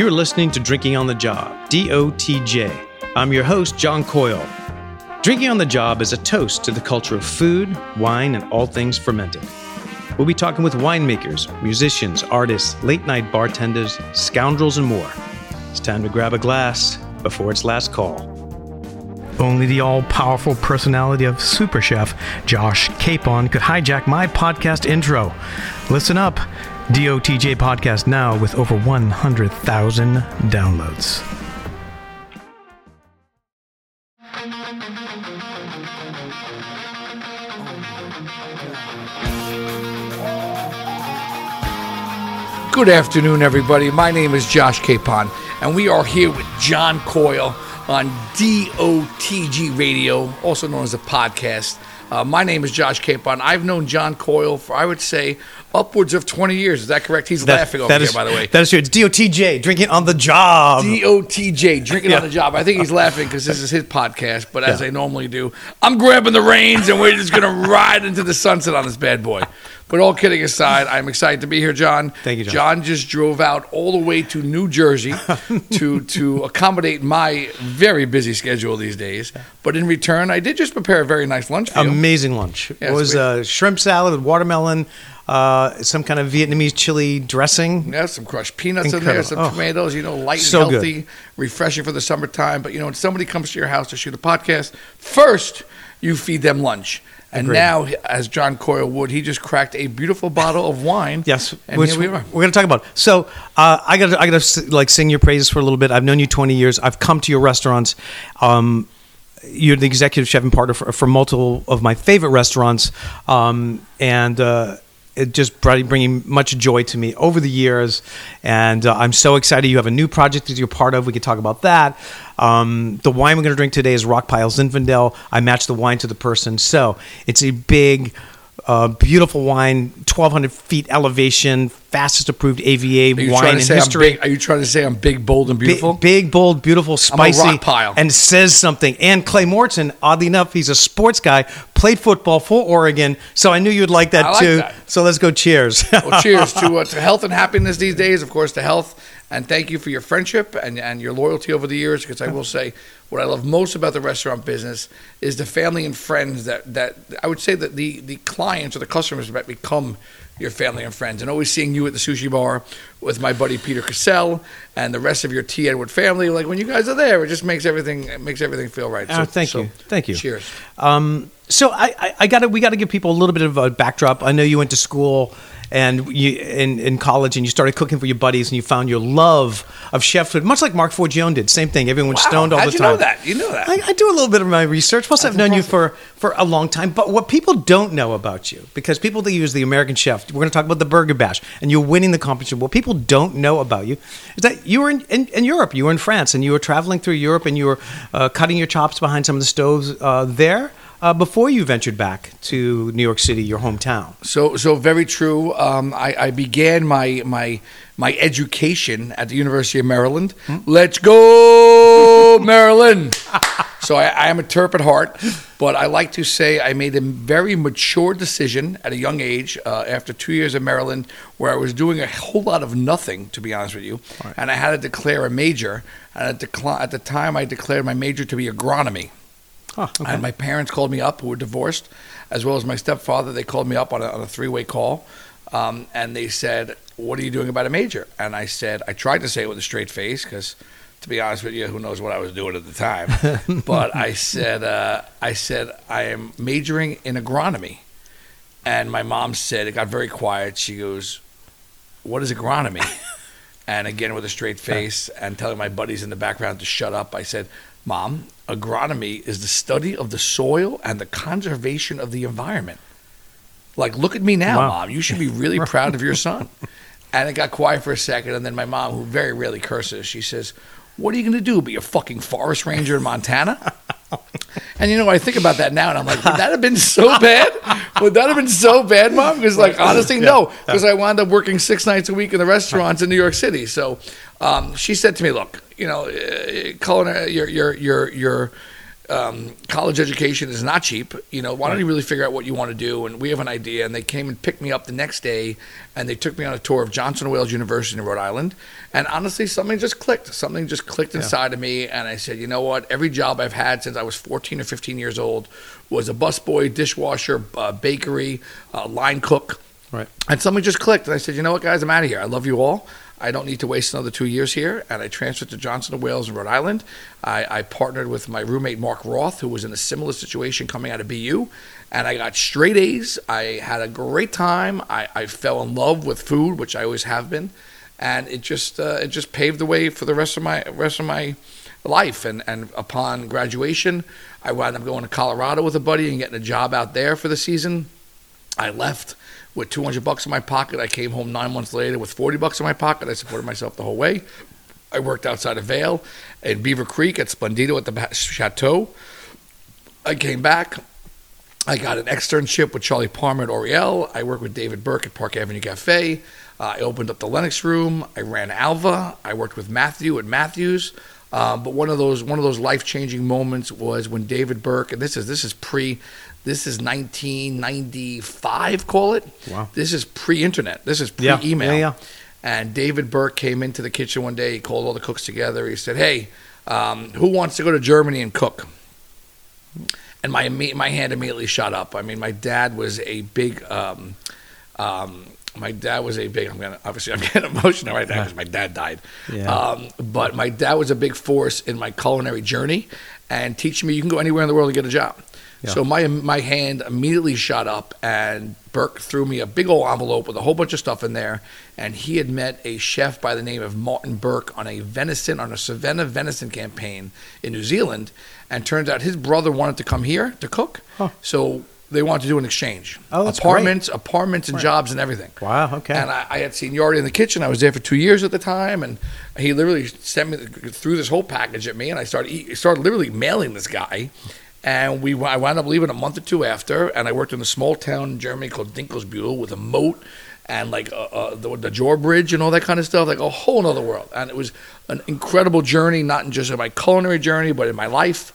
You're listening to Drinking on the Job, DOTJ. I'm your host, John Coyle. Drinking on the Job is a toast to the culture of food, wine, and all things fermented. We'll be talking with winemakers, musicians, artists, late night bartenders, scoundrels, and more. It's time to grab a glass before its last call. Only the all powerful personality of Super Chef Josh Capon could hijack my podcast intro. Listen up DOTJ Podcast now with over 100,000 downloads. Good afternoon, everybody. My name is Josh Capon, and we are here with John Coyle on DOTJ Radio, also known as a podcast. Uh, my name is Josh Capon. I've known John Coyle for, I would say, upwards of 20 years. Is that correct? He's laughing over that here, is- by the way. That is true. It's DOTJ, drinking on the job. DOTJ, drinking on the job. I think he's laughing because this is his podcast, but as Yeah. I normally do, I'm grabbing the reins and we're just going to ride into the sunset on this bad boy. But all kidding aside, I'm excited to be here, John. Thank you, John. John just drove out all the way to New Jersey to to accommodate my very busy schedule these days. But in return, I did just prepare a very nice lunch for you. Amazing lunch. Yeah, it was uh, shrimp salad with watermelon, uh, some kind of Vietnamese chili dressing. Yeah, some crushed peanuts in there, some Oh. tomatoes, you know, light and So good. healthy, refreshing for the summertime. But, you know, when somebody comes to your house to shoot a podcast, first you feed them lunch. And Agreed. now, as John Coyle would, he just cracked a beautiful bottle of wine. Yes, And which here we are. We're going to talk about. It. So uh, I got to I got to like sing your praises for a little bit. I've known you 20 years. I've come to your restaurants. Um, you're the executive chef and partner for, for multiple of my favorite restaurants, um, and uh, it just brought, bringing much joy to me over the years. And uh, I'm so excited. You have a new project that you're part of. We could talk about that. Um, the wine we're going to drink today is Rockpile Zinfandel. I match the wine to the person, so it's a big. Uh, beautiful wine, 1,200 feet elevation, fastest approved AVA wine in history. Big, are you trying to say I'm big, bold, and beautiful? Big, bold, beautiful, spicy, Rockpile. and says something. And Clay Mauritson, oddly enough, he's a sports guy, played football for Oregon, so I knew you'd like that like too. that. So let's go. Cheers. well, cheers to, uh, to health and happiness these days, of course, to health. And thank you for your friendship and, and your loyalty over the years. Because I will say, what I love most about the restaurant business is the family and friends that, that I would say that the, the clients or the customers that become your family and friends. And always seeing you at the sushi bar with my buddy Peter Cassell and the rest of your T. Edward family. Like when you guys are there, it just makes everything it makes everything feel right. Oh, thank you. Thank you. Cheers. Um, so I, I, I got to we got to give people a little bit of a backdrop. I know you went to school and you in, in college and you started cooking for your buddies and you found your love of chef food, much like Marc Forgione did. Same thing. Everyone Wow, stoned all how'd the you time. know that? You know that. I, I do a little bit of my research. Plus, I've known you for for a long time. But what people don't know about you, because people that use the American Chef, we're going to talk about the Burger Bash, and you're winning the competition. What people don't know about you is that you were in, in, in Europe, you were in France, and you were traveling through Europe, and you were uh, cutting your chops behind some of the stoves uh, there. Uh, before you ventured back to New York City, your hometown. So, so very true. Um, I, I began my my my education at the University of Maryland. Let's go, Maryland! so I, I am a Terp at heart, but I like to say I made a very mature decision at a young age uh, after two years in Maryland, where I was doing a whole lot of nothing, to be honest with you, and I had to declare a major. And at the, at the time, I declared my major to be agronomy. Huh, okay. And my parents called me up, who were divorced, as well as my stepfather. They called me up on a, on a three way call. Um, and they said, What are you doing about a major? And I said, I tried to say it with a straight face because, to be honest with you, who knows what I was doing at the time. but I said, uh, I said, I am majoring in agronomy. And my mom said, it got very quiet. She goes, What is agronomy? and again, with a straight face and telling my buddies in the background to shut up, I said, Mom, agronomy is the study of the soil and the conservation of the environment. Like, look at me now, Wow. Mom. You should be really proud of your son. And it got quiet for a second. And then my mom, who very rarely curses, she says, What are you going to do? Be a fucking forest ranger in Montana? And you know, I think about that now, and I'm like, would that have been so bad? Would that have been so bad, mom? Because, like, honestly, no. Because I wound up working six nights a week in the restaurants in New York City. So, um, she said to me, "Look, you know, uh, culinary, your your your your um, college education is not cheap. You know, why don't you really figure out what you want to do? And we have an idea. And they came and picked me up the next day, and they took me on a tour of Johnson Wales University in Rhode Island. And honestly, something just clicked. Something just clicked inside of me, and I said, you know what? Every job I've had since I was 14 or 15 years old was a busboy, dishwasher, uh, bakery, uh, line cook. Right. And something just clicked. And I said, you know what, guys, I'm out of here. I love you all. I don't need to waste another two years here. And I transferred to Johnson and Wales in Rhode Island. I, I partnered with my roommate, Mark Roth, who was in a similar situation coming out of BU. And I got straight A's. I had a great time. I, I fell in love with food, which I always have been. And it just uh, it just paved the way for the rest of my rest of my life. And, and upon graduation, I wound up going to Colorado with a buddy and getting a job out there for the season. I left with 200 bucks in my pocket. I came home nine months later with 40 bucks in my pocket. I supported myself the whole way. I worked outside of Vail in Beaver Creek at Splendido at the Chateau. I came back. I got an externship with Charlie Palmer at Aureole. I worked with David Burke at Park Avenue Cafe. Uh, I opened up the Lenox Room. I ran Alva. I worked with Matthew at Matthews. Um, but one of those one of those life changing moments was when David Burke, and this is this is pre this is 1995, call it. Wow. This is pre internet. This is pre email. yeah, yeah. And David Burke came into the kitchen one day. He called all the cooks together. He said, Hey, um, who wants to go to Germany and cook? And my my hand immediately shot up. I mean, my dad was a big. Um, um, my dad was a big. I'm gonna obviously I'm getting emotional right now because my dad died. Yeah. Um, but my dad was a big force in my culinary journey and teaching me you can go anywhere in the world and get a job. Yeah. So my my hand immediately shot up, and Burke threw me a big old envelope with a whole bunch of stuff in there. And he had met a chef by the name of Martin Burke on a venison on a Cervena venison campaign in New Zealand. And turns out his brother wanted to come here to cook, Huh. so they wanted to do an exchange. Oh, apartments, apartments, and jobs and everything. Wow. Okay. And I, I had seniority in the kitchen. I was there for two years at the time, and he literally sent me through this whole package at me, and I started started literally mailing this guy. And we, I wound up leaving a month or two after, and I worked in a small town in Germany called Dinkelsbühl with a moat and like uh, uh, the, the Jor Bridge and all that kind of stuff, like a whole other world. And it was an incredible journey, not in just in my culinary journey, but in my life.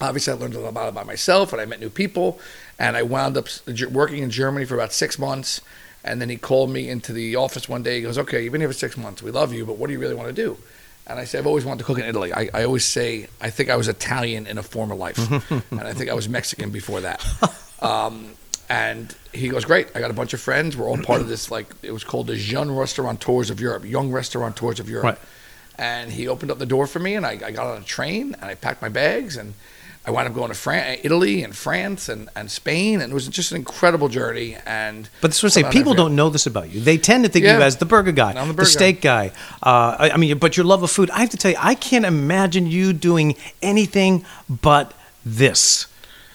Obviously, I learned a lot about, about myself, and I met new people. And I wound up working in Germany for about six months. And then he called me into the office one day. He goes, "Okay, you've been here for six months. We love you, but what do you really want to do?" And I say, "I've always wanted to cook in Italy. I, I always say I think I was Italian in a former life, and I think I was Mexican before that." Um, and he goes, "Great! I got a bunch of friends. We're all part of this. Like it was called the Jeune Restaurateurs of Europe, Young Restaurateurs of Europe." Right. And he opened up the door for me, and I, I got on a train, and I packed my bags, and I wound up going to Fran- Italy and France and, and Spain, and it was just an incredible journey. And But this was to say, people don't know this about you. They tend to think of you as the burger guy, the the, burger steak guy. Uh, I, I mean, but your love of food. I have to tell you, I can't imagine you doing anything but this.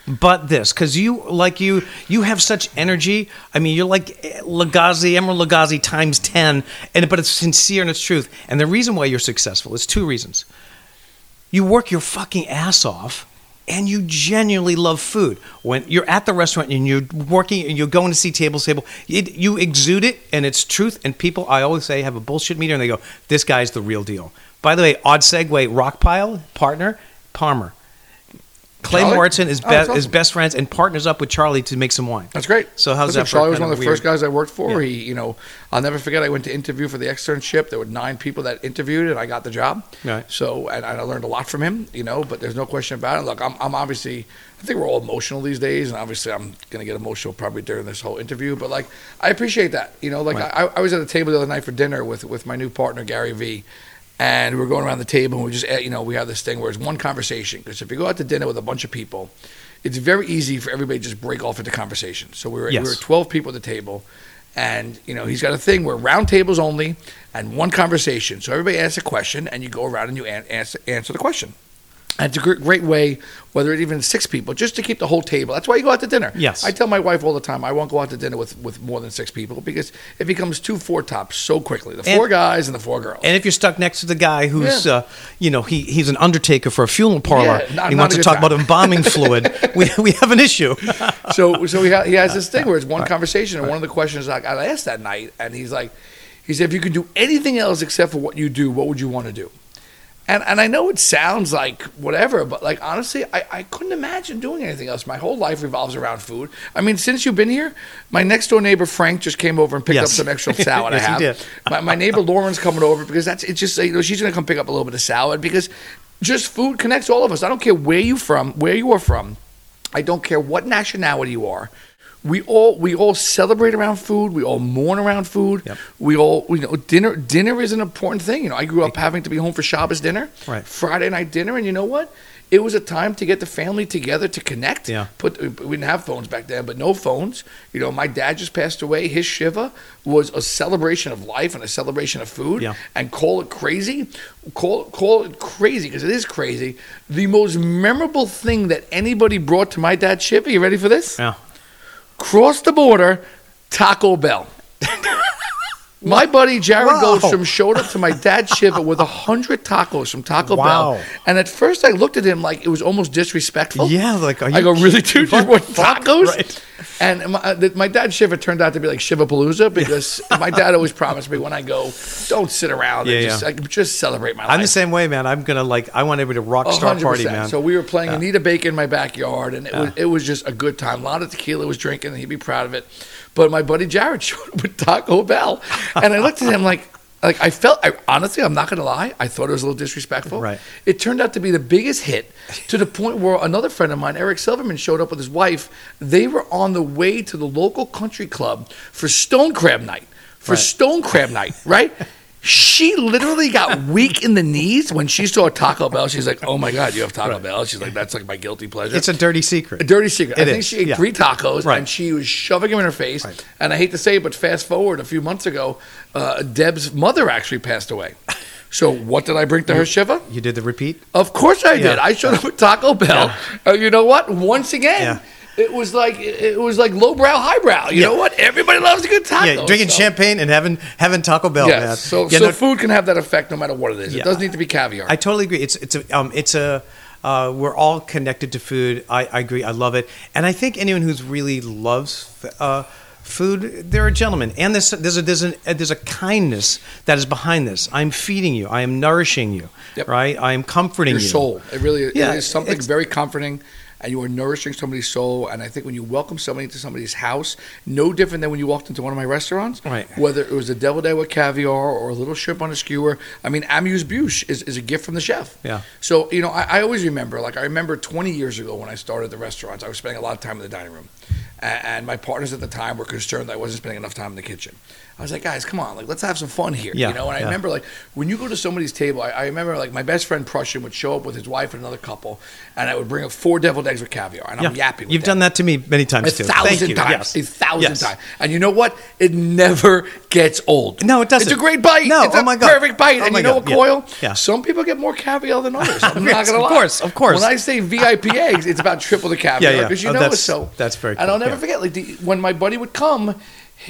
But this, because you like you, you have such energy. I mean, you're like Lagasse, Emeril Lagasse times ten, and but it's sincere and it's truth. And the reason why you're successful is two reasons. You work your fucking ass off and you genuinely love food. When you're at the restaurant and you're working and you're going to see table table, it, you exude it and it's truth. And people, I always say, have a bullshit meter and they go, this guy's the real deal. By the way, odd segue, Rockpile, partner, Palmer. Clay Charlie? Mauritson is, Oh, be- that's is best friends and partners up with Charlie to make some wine. That's great. So how's Listen, that Charlie was one of the first guys I worked for. Yeah. He, you know, I'll never forget. I went to interview for the externship. There were nine people that interviewed, and I got the job. Right. So, and I learned a lot from him. You know, but there's no question about it. Look, I'm, I'm obviously. I think we're all emotional these days, and obviously, I'm gonna get emotional probably during this whole interview. But like, I appreciate that. You know, like Right. I, I was at a table the other night for dinner with with my new partner Gary V. And we were going around the table, and we just, eh, you know, we have this thing where it's one conversation. Because if you go out to dinner with a bunch of people, it's very easy for everybody to just break off into conversation. So we were, Yes. we were 12 people at the table, and you know he's got a thing where round tables only and one conversation. So everybody asks a question, and you go around and you an- answer, answer the question. And it's a great way, whether it's even six people, just to keep the whole table. That's why you go out to dinner. Yes. I tell my wife all the time, I won't go out to dinner with, with more than six people because it becomes two four tops so quickly. The And- four guys and the four girls. And if you're stuck next to the guy who's, Yeah. uh, you know, he, he's an undertaker for a funeral parlor, Yeah, not- he wants to talk time. about embalming fluid, we, we have an issue. so so he, ha- he has this thing where it's one conversation, and one of the questions I, I asked that night, and he's like, he said, if you could do anything else except for what you do, what would you want to do? And and I know it sounds like whatever, but like honestly, I, I couldn't imagine doing anything else. My whole life revolves around food. I mean, since you've been here, my next door neighbor Frank just came over and picked Yes. up some extra salad Yes, he I have. did. My, my neighbor Lauren's coming over because that's it's just you know she's gonna come pick up a little bit of salad because just food connects all of us. I don't care where you from, where you are from. I don't care what nationality you are. We all we all celebrate around food. We all mourn around food. Yep. We all you know dinner dinner is an important thing. You know, I grew up having to be home for Shabbos dinner, Right. Friday night dinner, and you know what? It was a time to get the family together to connect. Yeah. Put we didn't have phones back then, but no phones. You know, my dad just passed away. His shiva was a celebration of life and a celebration of food. Yeah. And call it crazy, call call it crazy because it is crazy. The most memorable thing that anybody brought to my dad's shiva. Are you ready for this? Yeah. Cross the border, Taco Bell. My buddy Jared Wow. Goldstrom showed up to my dad's shiva with a hundred tacos from Taco Wow. Bell, and at first I looked at him like it was almost disrespectful. Yeah, like, are I go, really, dude? You want tacos? Right. And my, uh, the, my dad's shiva turned out to be like Shiva Palooza because my dad always promised me when I go, don't sit around Yeah, and just yeah. like, just celebrate my life. I'm the same way, man. I'm gonna like. I want everybody to rock star hundred party, man. So we were playing Anita Baker in my backyard, and it was it was just a good time. A lot of tequila was drinking, and he'd be proud of it. But my buddy Jared showed up with Taco Bell, and I looked at him like. Like I felt, I, honestly, I'm not gonna lie. I thought it was a little disrespectful. Right. It turned out to be the biggest hit, to the point where another friend of mine, Eric Silverman, showed up with his wife. They were on the way to the local country club for Stone Crab Night. For Right. Stone Crab Night, right? She literally got weak in the knees when she saw Taco Bell. She's like, "Oh my god, you have Taco Bell!" She's like, "That's like my guilty pleasure." it's a dirty secret. A dirty secret. It I think is, she ate yeah. three tacos Right. and she was shoving them in her face. Right. And I hate to say it, but fast forward a few months ago, uh, Deb's mother actually passed away. So what did I bring to her shiva? You did the repeat. Of course I Yeah. did. I showed up with Taco Bell. Uh, you know what? Once again, Yeah. It was like it was like lowbrow, highbrow. You Yeah. know what? Everybody loves a good taco. Yeah, drinking so- champagne and having having Taco Bell, Yes. man. So, Yeah, so no, food can have that effect no matter what it is. Yeah. It doesn't need to be caviar. I totally agree. It's it's a um, it's a uh, we're all connected to food. I, I agree. I love it, and I think anyone who's really loves uh, food, they're a gentleman. And there's there's a there's a there's a kindness that is behind this. I'm feeding you. I am nourishing you. Yep. Right. I am comforting your you. soul. It really Yeah, it is something very comforting, and you are nourishing somebody's soul. And I think when you welcome somebody into somebody's house, no different than when you walked into one of my restaurants, Right. Whether it was a deviled egg with caviar or a little shrimp on a skewer, I mean, amuse bouche is, is a gift from the chef. Yeah. So you know, I, I always remember. Like I remember 20 years ago when I started the restaurants, I was spending a lot of time in the dining room, and, my partners at the time were concerned that I wasn't spending enough time in the kitchen. I was like, guys, come on, like let's have some fun here, Yeah, you know. And I remember like when you go to somebody's table, I, I remember like my best friend Prussian would show up with his wife and another couple, and I would bring up four deviled eggs with caviar, and I'm yapping. With You've them. done that to me many times a too. thousand Thank you. times, Yes. a thousand Yes. times. And you know what? It never gets old. No, it doesn't. It's a great bite. No, it's oh a my God. perfect bite. Oh and you know God, what, yeah. Coyle? Yeah. Some people get more caviar than others. I'm Yes, not gonna lie. of course, of course. When I say VIP eggs, it's about triple the caviar Yeah, yeah. because you Oh, know that's- it's so. that's very cool, never forget, like the, when my buddy would come,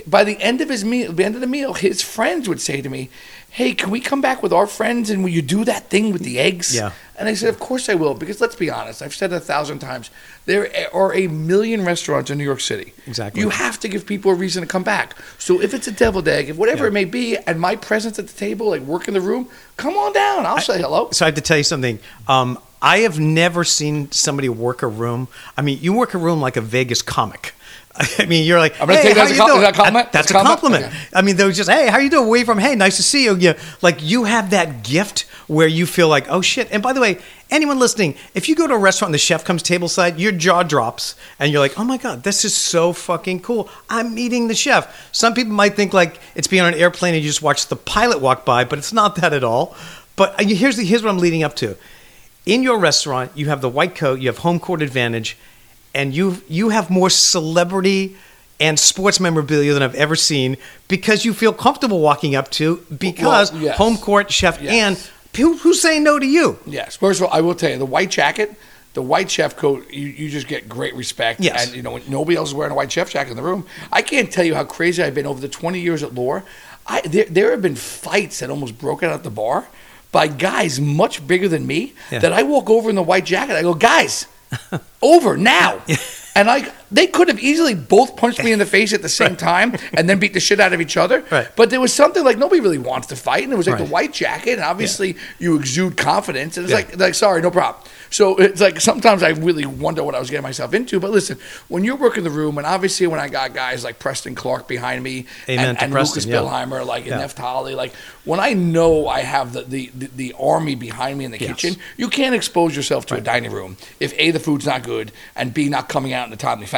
by the end of his meal, the end of the meal, his friends would say to me, "Hey, can we come back with our friends and will you do that thing with the eggs?" Yeah. And I said, "Of course I will," because let's be honest. I've said it a thousand times. There are a million restaurants in New York City. Exactly. You have to give people a reason to come back. So if it's a deviled egg, if whatever Yeah. it may be, and my presence at the table, like work in the room, come on down. I'll say hello. So I have to tell you something. Um, I have never seen somebody work a room. I mean, you work a room like a Vegas comic. I mean, you're like, I'm gonna hey, take that how as a you com- that a compliment? That's, That's a compliment? compliment. I mean, they were just, hey, how you doing? Away from, hey, nice to see you. you. Like you have that gift where you feel like, oh shit. And by the way, anyone listening, if you go to a restaurant and the chef comes tableside, your jaw drops and you're like, oh my god, this is so fucking cool. I'm meeting the chef. Some people might think like it's being on an airplane and you just watch the pilot walk by, but it's not that at all. But uh, here's the, here's what I'm leading up to. In your restaurant, you have the white coat, you have home court advantage, and you you have more celebrity and sports memorabilia than I've ever seen because you feel comfortable walking up to because Well, yes. home court chef Yes. and who, who's saying no to you? Yes. First of all, I will tell you the white jacket, the white chef coat. You, you just get great respect. Yes. And you know nobody else is wearing a white chef jacket in the room. I can't tell you how crazy I've been over the 20 years at Lure. I there, there have been fights that almost broke out at the bar by guys much bigger than me. Yeah. That I walk over in the white jacket. I go, guys, over now. And I They could have easily both punched me in the face at the same time and then beat the shit out of each other. Right. But there was something like nobody really wants to fight, and it was like Right. the white jacket, and obviously you exude confidence, and it's Yeah. like like sorry, no problem. So it's like sometimes I really wonder what I was getting myself into. But listen, when you're working the room, and obviously when I got guys like Preston Clark behind me Amen and, and Preston, Lucas yeah. Billheimer, like Yeah. and Neftali, like when I know I have the, the, the, the army behind me in the Yes. kitchen, you can't expose yourself to a dining room if A, the food's not good, and B, not coming out in a timely fashion.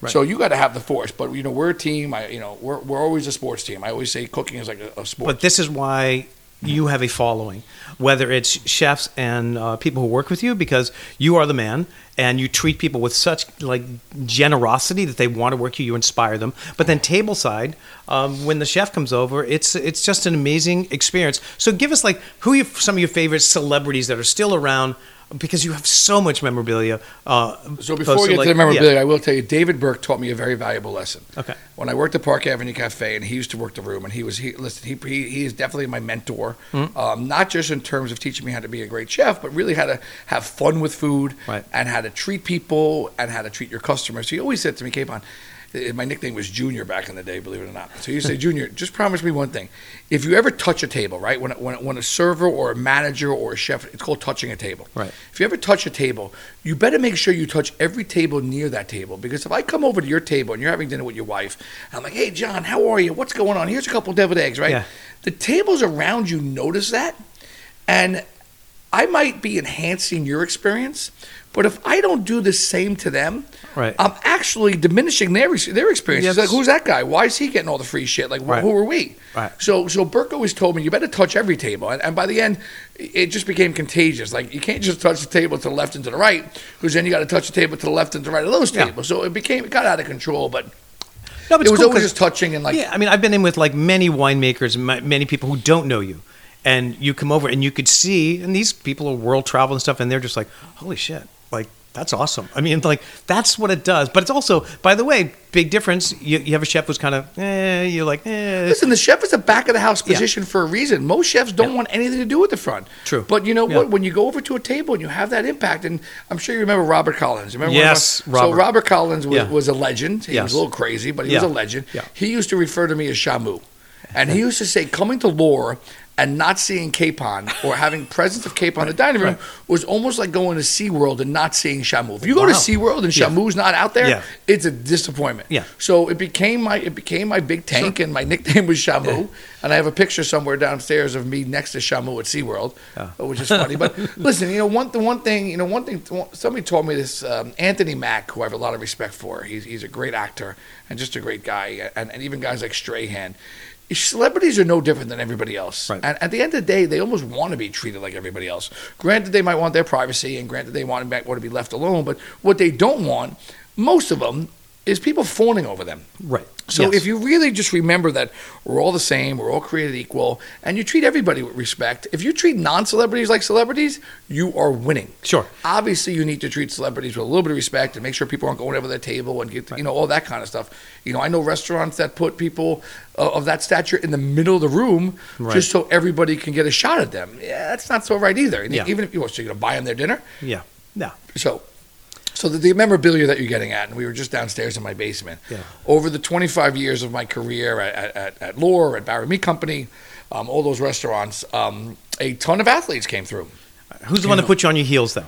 Right. So you got to have the force. But, you know, we're a team. I, you know, we're, we're always a sports team. I always say cooking is like a, a sport. But this is why you have a following, whether it's chefs and uh, people who work with you, because you are the man and you treat people with such like generosity that they want to work you. You inspire them. But then tableside, um, when the chef comes over, it's it's just an amazing experience. So give us like who are your, some of your favorite celebrities that are still around. Because you have so much memorabilia. Uh, So before we get like- to the memorabilia, yeah. I will tell you, David Burke taught me a very valuable lesson. Okay. When I worked at Park Avenue Cafe, and he used to work the room, and he was he listen, he he, he is definitely my mentor. Mm-hmm. Um, not just in terms of teaching me how to be a great chef, but really how to have fun with food, Right. and how to treat people, and how to treat your customers. He always said to me, Capon. My nickname was Junior back in the day, believe it or not. So you say, Junior, just promise me one thing. If you ever touch a table, right, when, when, when a server or a manager or a chef, it's called touching a table. Right. If you ever touch a table, you better make sure you touch every table near that table. Because if I come over to your table and you're having dinner with your wife, I'm like, hey, John, how are you? What's going on? Here's a couple deviled eggs, right? Yeah. The tables around you notice that. And I might be enhancing your experience, but if I don't do the same to them, Right. I'm actually diminishing their their experience. Yes. like, who's that guy? Why is he getting all the free shit? Like, Right. who are we? Right. So, so Burke always told me you better touch every table, and, and by the end, it just became contagious. Like you can't just touch the table to the left and to the right, because then you got to touch the table to the left and to the right of those Yeah. tables. So it became it got out of control. But No, but it was cool always just touching and like yeah, I mean, I've been in with like many winemakers, many people who don't know you, and you come over and you could see, and these people are world travel and stuff, and they're just like, holy shit, like that's awesome. I mean, like that's what it does. But it's also, by the way, big difference. You, you have a chef who's kind of, eh, you're like, eh. Listen, the chef is a back of the house Yeah. position for a reason. Most chefs don't Yeah. want anything to do with the front. True. But you know Yeah. what? When you go over to a table and you have that impact, and I'm sure you remember Robert Collins. Remember Yes, Robert. So Robert Collins was, Yeah. was a legend. He Yes. was a little crazy, but he Yeah. was a legend. Yeah. He used to refer to me as Shamu. And he used to say, coming to Lure and not seeing Capon or having presence of Capon in the dining room right. was almost like going to SeaWorld and not seeing Shamu. If you go to Wow. SeaWorld and Yeah. Shamu's not out there, Yeah. it's a disappointment. Yeah. So it became my it became my big tank, and my nickname was Shamu. And I have a picture somewhere downstairs of me next to Shamu at SeaWorld, Yeah. which is funny. But listen, you know, one the one thing, you know, one thing. Somebody told me this. Um, Anthony Mack, who I have a lot of respect for, he's he's a great actor and just a great guy, and, and even guys like Strahan. Celebrities are no different than everybody else. Right. And at the end of the day, they almost want to be treated like everybody else. Granted, they might want their privacy, and granted, they want, want to be left alone. But what they don't want, most of them, is people fawning over them. right. So Yes. if you really just remember that we're all the same, we're all created equal, and you treat everybody with respect, if you treat non-celebrities like celebrities, you are winning. Sure. Obviously, you need to treat celebrities with a little bit of respect and make sure people aren't going over their table and get, you know, all that kind of stuff. You know, I know restaurants that put people uh, of that stature in the middle of the room Right. just so everybody can get a shot at them. Yeah, that's not so right either. And Yeah. Even if you, so you're going to buy them their dinner. yeah, yeah, So, so the, the memorabilia that you're getting at, and we were just downstairs in my basement. Yeah. Over the 25 years of my career at, at, at Lure, at Bowery Meat Company, um, all those restaurants, um, a ton of athletes came through. Who's the one that put you on your heels though?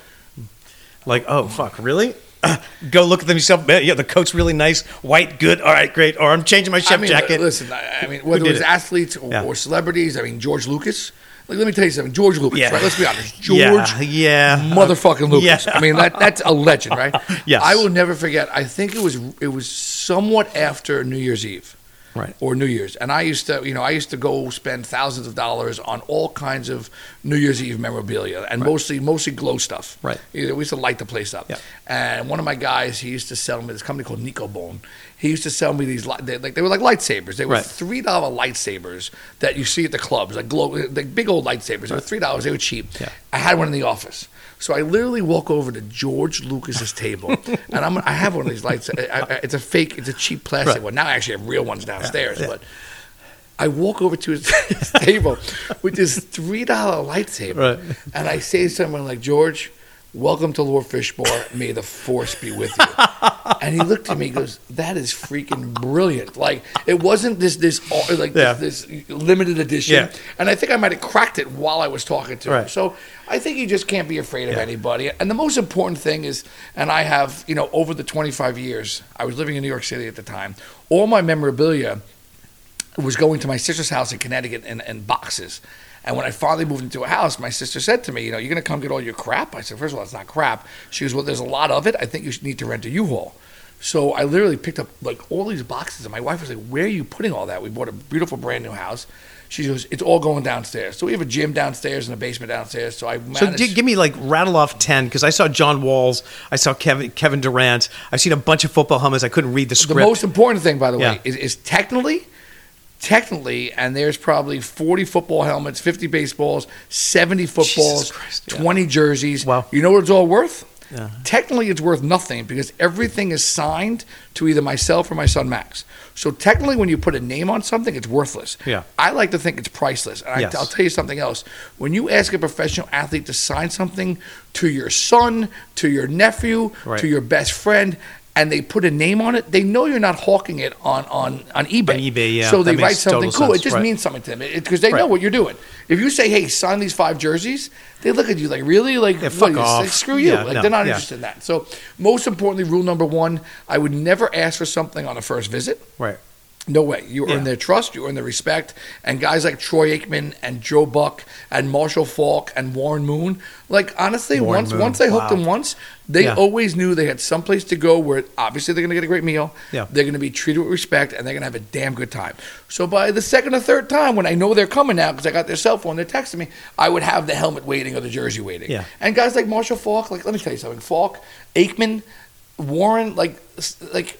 Like, oh fuck, really? Go look at them yourself. Yeah, the coat's really nice, white, good. All right, great. Or I'm changing my chef I mean, jacket. listen, I, I mean, whether it was it? athletes or, Yeah. or celebrities, I mean, George Lucas. Like, let me tell you something. George Lucas, Yeah. right? Let's be honest. George Yeah, yeah. motherfucking Lucas. Yeah. I mean, that that's a legend, right? Yes. I will never forget. I think it was it was somewhat after New Year's Eve. Right. or New Year's. And I used to, you know, I used to go spend thousands of dollars on all kinds of New Year's Eve memorabilia, and mostly mostly glow stuff. Right. You know, we used to light the place up. Yeah. And one of my guys, he used to sell me this company called Nico Bone. He used to sell me these li- they, like they were like lightsabers. They were Right. three dollar lightsabers that you see at the clubs, like glow, like big old lightsabers. They were three dollars. They were cheap. Yeah. I had one in the office. So I literally walk over to George Lucas's table, and I'm I have one of these lights. I, I, it's a fake, it's a cheap plastic Right. one. Now I actually have real ones downstairs, yeah. but I walk over to his, his table with this three dollar lightsaber, Right. and I say to someone like George, Welcome to Lure Fishbar. May the force be with you. and he looked at me. He goes, "That is freaking brilliant! Like it wasn't this this uh, like Yeah. this, this limited edition." Yeah. And I think I might have cracked it while I was talking to him. So I think you just can't be afraid of Yeah. anybody. And the most important thing is, and I have, you know, over the 25 years, I was living in New York City at the time. All my memorabilia was going to my sister's house in Connecticut in, in boxes. And when I finally moved into a house, my sister said to me, "You know, you're going to come get all your crap." I said, first of all, it's not crap." She goes, "Well, there's a lot of it. I think you should need to rent a U-Haul." So I literally picked up like all these boxes, and my wife was like, "Where are you putting all that?" We bought a beautiful brand new house. She goes, "It's all going downstairs." So we have a gym downstairs and a basement downstairs. So I So managed. gi- give me like rattle off ten because I saw John Walls, I saw Kevin Kevin Durant, I've seen a bunch of football helmets. I couldn't read the script. the most important thing, by the way, Yeah. is, is technically, technically, and there's probably 40 football helmets, 50 baseballs, 70 footballs, Christ, yeah. 20 jerseys. Wow. You know what it's all worth? Yeah. Technically, it's worth nothing because everything is signed to either myself or my son Max. So technically, when you put a name on something, it's worthless. Yeah. I like to think it's priceless. And Yes. I, I'll tell you something else. When you ask a professional athlete to sign something to your son, to your nephew, Right. to your best friend, and they put a name on it, they know you're not hawking it on on, on eBay. On eBay, yeah, So they write something cool. sense, It just right. means something to them because they know what you're doing. If you say, "Hey, sign these five jerseys," they look at you like, "Really? Like, Yeah, fuck off. Like, screw you!" Yeah, like no, they're not yeah. interested in that. So, most importantly, rule number one: I would never ask for something on a first visit. right. No way. You earn Yeah. their trust, you earn their respect. And guys like Troy Aikman and Joe Buck and Marshall Faulk and Warren Moon, like honestly, Warren once Moon, once they hooked wow. them once, they Yeah. always knew they had someplace to go where obviously they're gonna get a great meal. Yeah. They're gonna be treated with respect and they're gonna have a damn good time. So by the second or third time when I know they're coming now, because I got their cell phone, they're texting me, I would have the helmet waiting or the jersey waiting. Yeah. And guys like Marshall Faulk, like let me tell you something, Faulk, Aikman, Warren, like like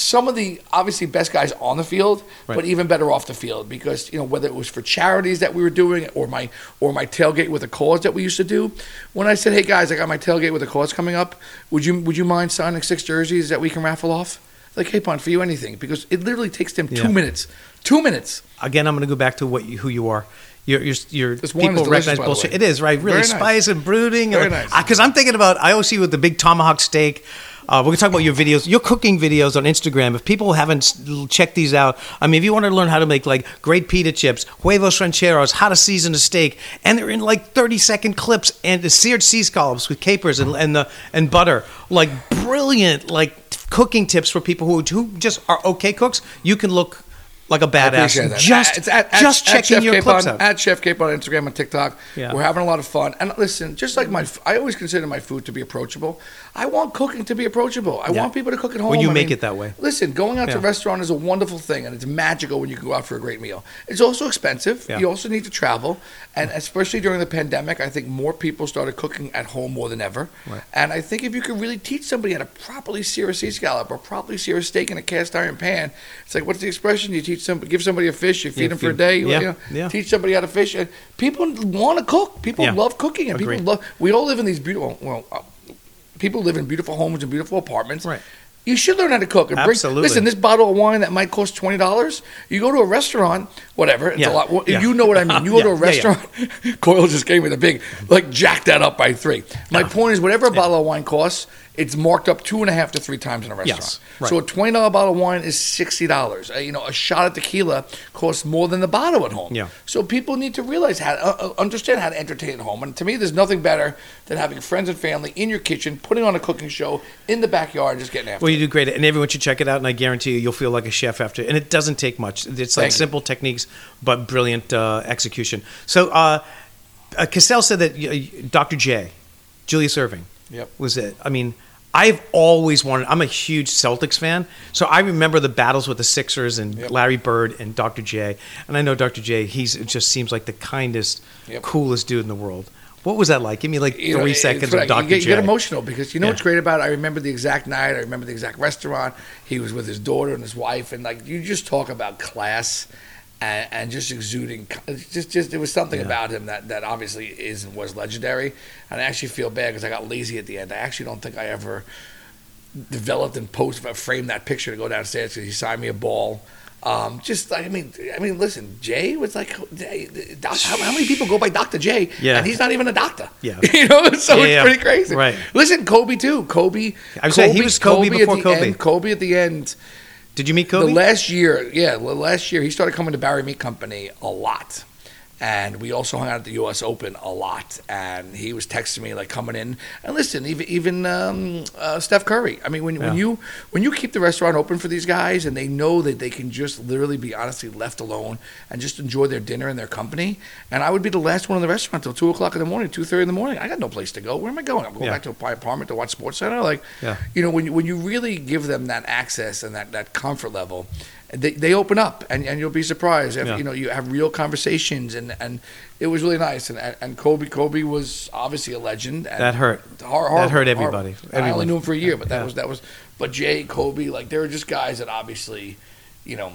some of the obviously best guys on the field, Right. but even better off the field because you know whether it was for charities that we were doing or my or my tailgate with a cause that we used to do. When I said, "Hey guys, I got my tailgate with a cause coming up. Would you would you mind signing six jerseys that we can raffle off?" Like, hey, Pon, for you anything because it literally takes them Yeah. two minutes. Two minutes. Again, I'm going to go back to what you, who you are. You're, you're, you're This people recognize bullshit. It is right, really nice. spice and brooding. Very nice. Because I'm thinking about, I always see with the big tomahawk steak. Uh, we're gonna talk about your videos, your cooking videos on Instagram. If people haven't checked these out, I mean, if you want to learn how to make like great pita chips, huevos rancheros, how to season a steak, and they're in like 30 second clips, and the seared sea scallops with capers and and the and butter, like brilliant, like cooking tips for people who who just are okay cooks. You can look like a badass. Just It's at, at, just at checking Chef your Cape clips out. At Chef Cape on Instagram and TikTok. Yeah. We're having a lot of fun. And listen, just like my, I always consider my food to be approachable. I want cooking to be approachable. I Yeah. want people to cook at home. When you I make mean, it that way. Listen, going out to a restaurant is a wonderful thing, and it's magical when you can go out for a great meal. It's also expensive. Yeah. You also need to travel, and especially during the pandemic, I think more people started cooking at home more than ever. Right. And I think if you could really teach somebody how to properly sear a sea scallop or properly sear a steak in a cast iron pan, it's like what's the expression? You teach some, give somebody a fish, you feed Yeah, them for a day. yeah, you know, yeah. Teach somebody how to fish. And People want to cook. People Yeah. love cooking, and Agreed. people love. We all live in these beautiful. Well, uh, people live in beautiful homes and beautiful apartments. Right. You should learn how to cook. And bring- Absolutely. listen, this bottle of wine that might cost twenty dollars. You go to a restaurant, whatever. It's Yeah, a lot. yeah. You know what I mean. You go to a Yeah, yeah, yeah. restaurant. Coyle just gave me the big, like, jack that up by three. My point is, whatever a bottle of wine costs, it's marked up two and a half to three times in a restaurant. Yes, right. So a twenty dollar bottle of wine is sixty dollars. Uh, you know, a shot of tequila costs more than the bottle at home. Yeah. So people need to realize how, uh, uh, understand how to entertain at home. And to me, there's nothing better than having friends and family in your kitchen, putting on a cooking show in the backyard, and just getting after. Well, it. you do great, and everyone should check it out. And I guarantee you, you'll feel like a chef after. And it doesn't take much. It's like Thank you. simple techniques, but brilliant uh, execution. So, uh, uh, Cassell said that uh, Dr. J, Julius Erving, Yep. was it. I mean, I've always wanted. I'm a huge Celtics fan, so I remember the battles with the Sixers and Yep. Larry Bird and Dr. J. And I know Dr. J. He's it just seems like the kindest, Yep. coolest dude in the world. What was that like? Give me like You know, three seconds of Dr. You get, J. you get emotional because you know Yeah. what's great about it. I remember the exact night. I remember the exact restaurant. He was with his daughter and his wife, and like you just talk about class and, and just exuding. Just, just it was something Yeah. about him that that obviously is and was legendary. And I actually feel bad because I got lazy at the end. I actually don't think I ever developed and post framed that picture to go downstairs because he signed me a ball. Um, just I mean, I mean, listen, Jay was like, doc, how, how, many people go by Doctor J? Yeah. and he's not even a doctor. Yeah. you know, so Yeah, it's yeah. pretty crazy. Right. Listen, Kobe too. Kobe. I was saying, he was Kobe at before the Kobe. End, Kobe at the end. Did you meet Kobe? The last year, yeah, the last year he started coming to Bowery Meat Company a lot. And we also hung out at the U.S. Open a lot, and he was texting me like coming in. And listen, even even um, uh, Steph Curry. I mean, when, when you when you keep the restaurant open for these guys, and they know that they can just literally be honestly left alone and just enjoy their dinner and their company. And I would be the last one in the restaurant till two o'clock in the morning, two thirty in the morning. I got no place to go. Where am I going? I'm going Yeah. back to my apartment to watch Sports Center. Like, Yeah. you know, when you, when you really give them that access and that, that comfort level, they, they open up and, and you'll be surprised. If, Yeah. You know, you have real conversations and, and it was really nice. And, and Kobe Kobe was obviously a legend. And That hurt. Hor- That hurt everybody. I only knew him for a year, but that Yeah. was that was. But Jay, Kobe, like they were just guys that obviously, you know,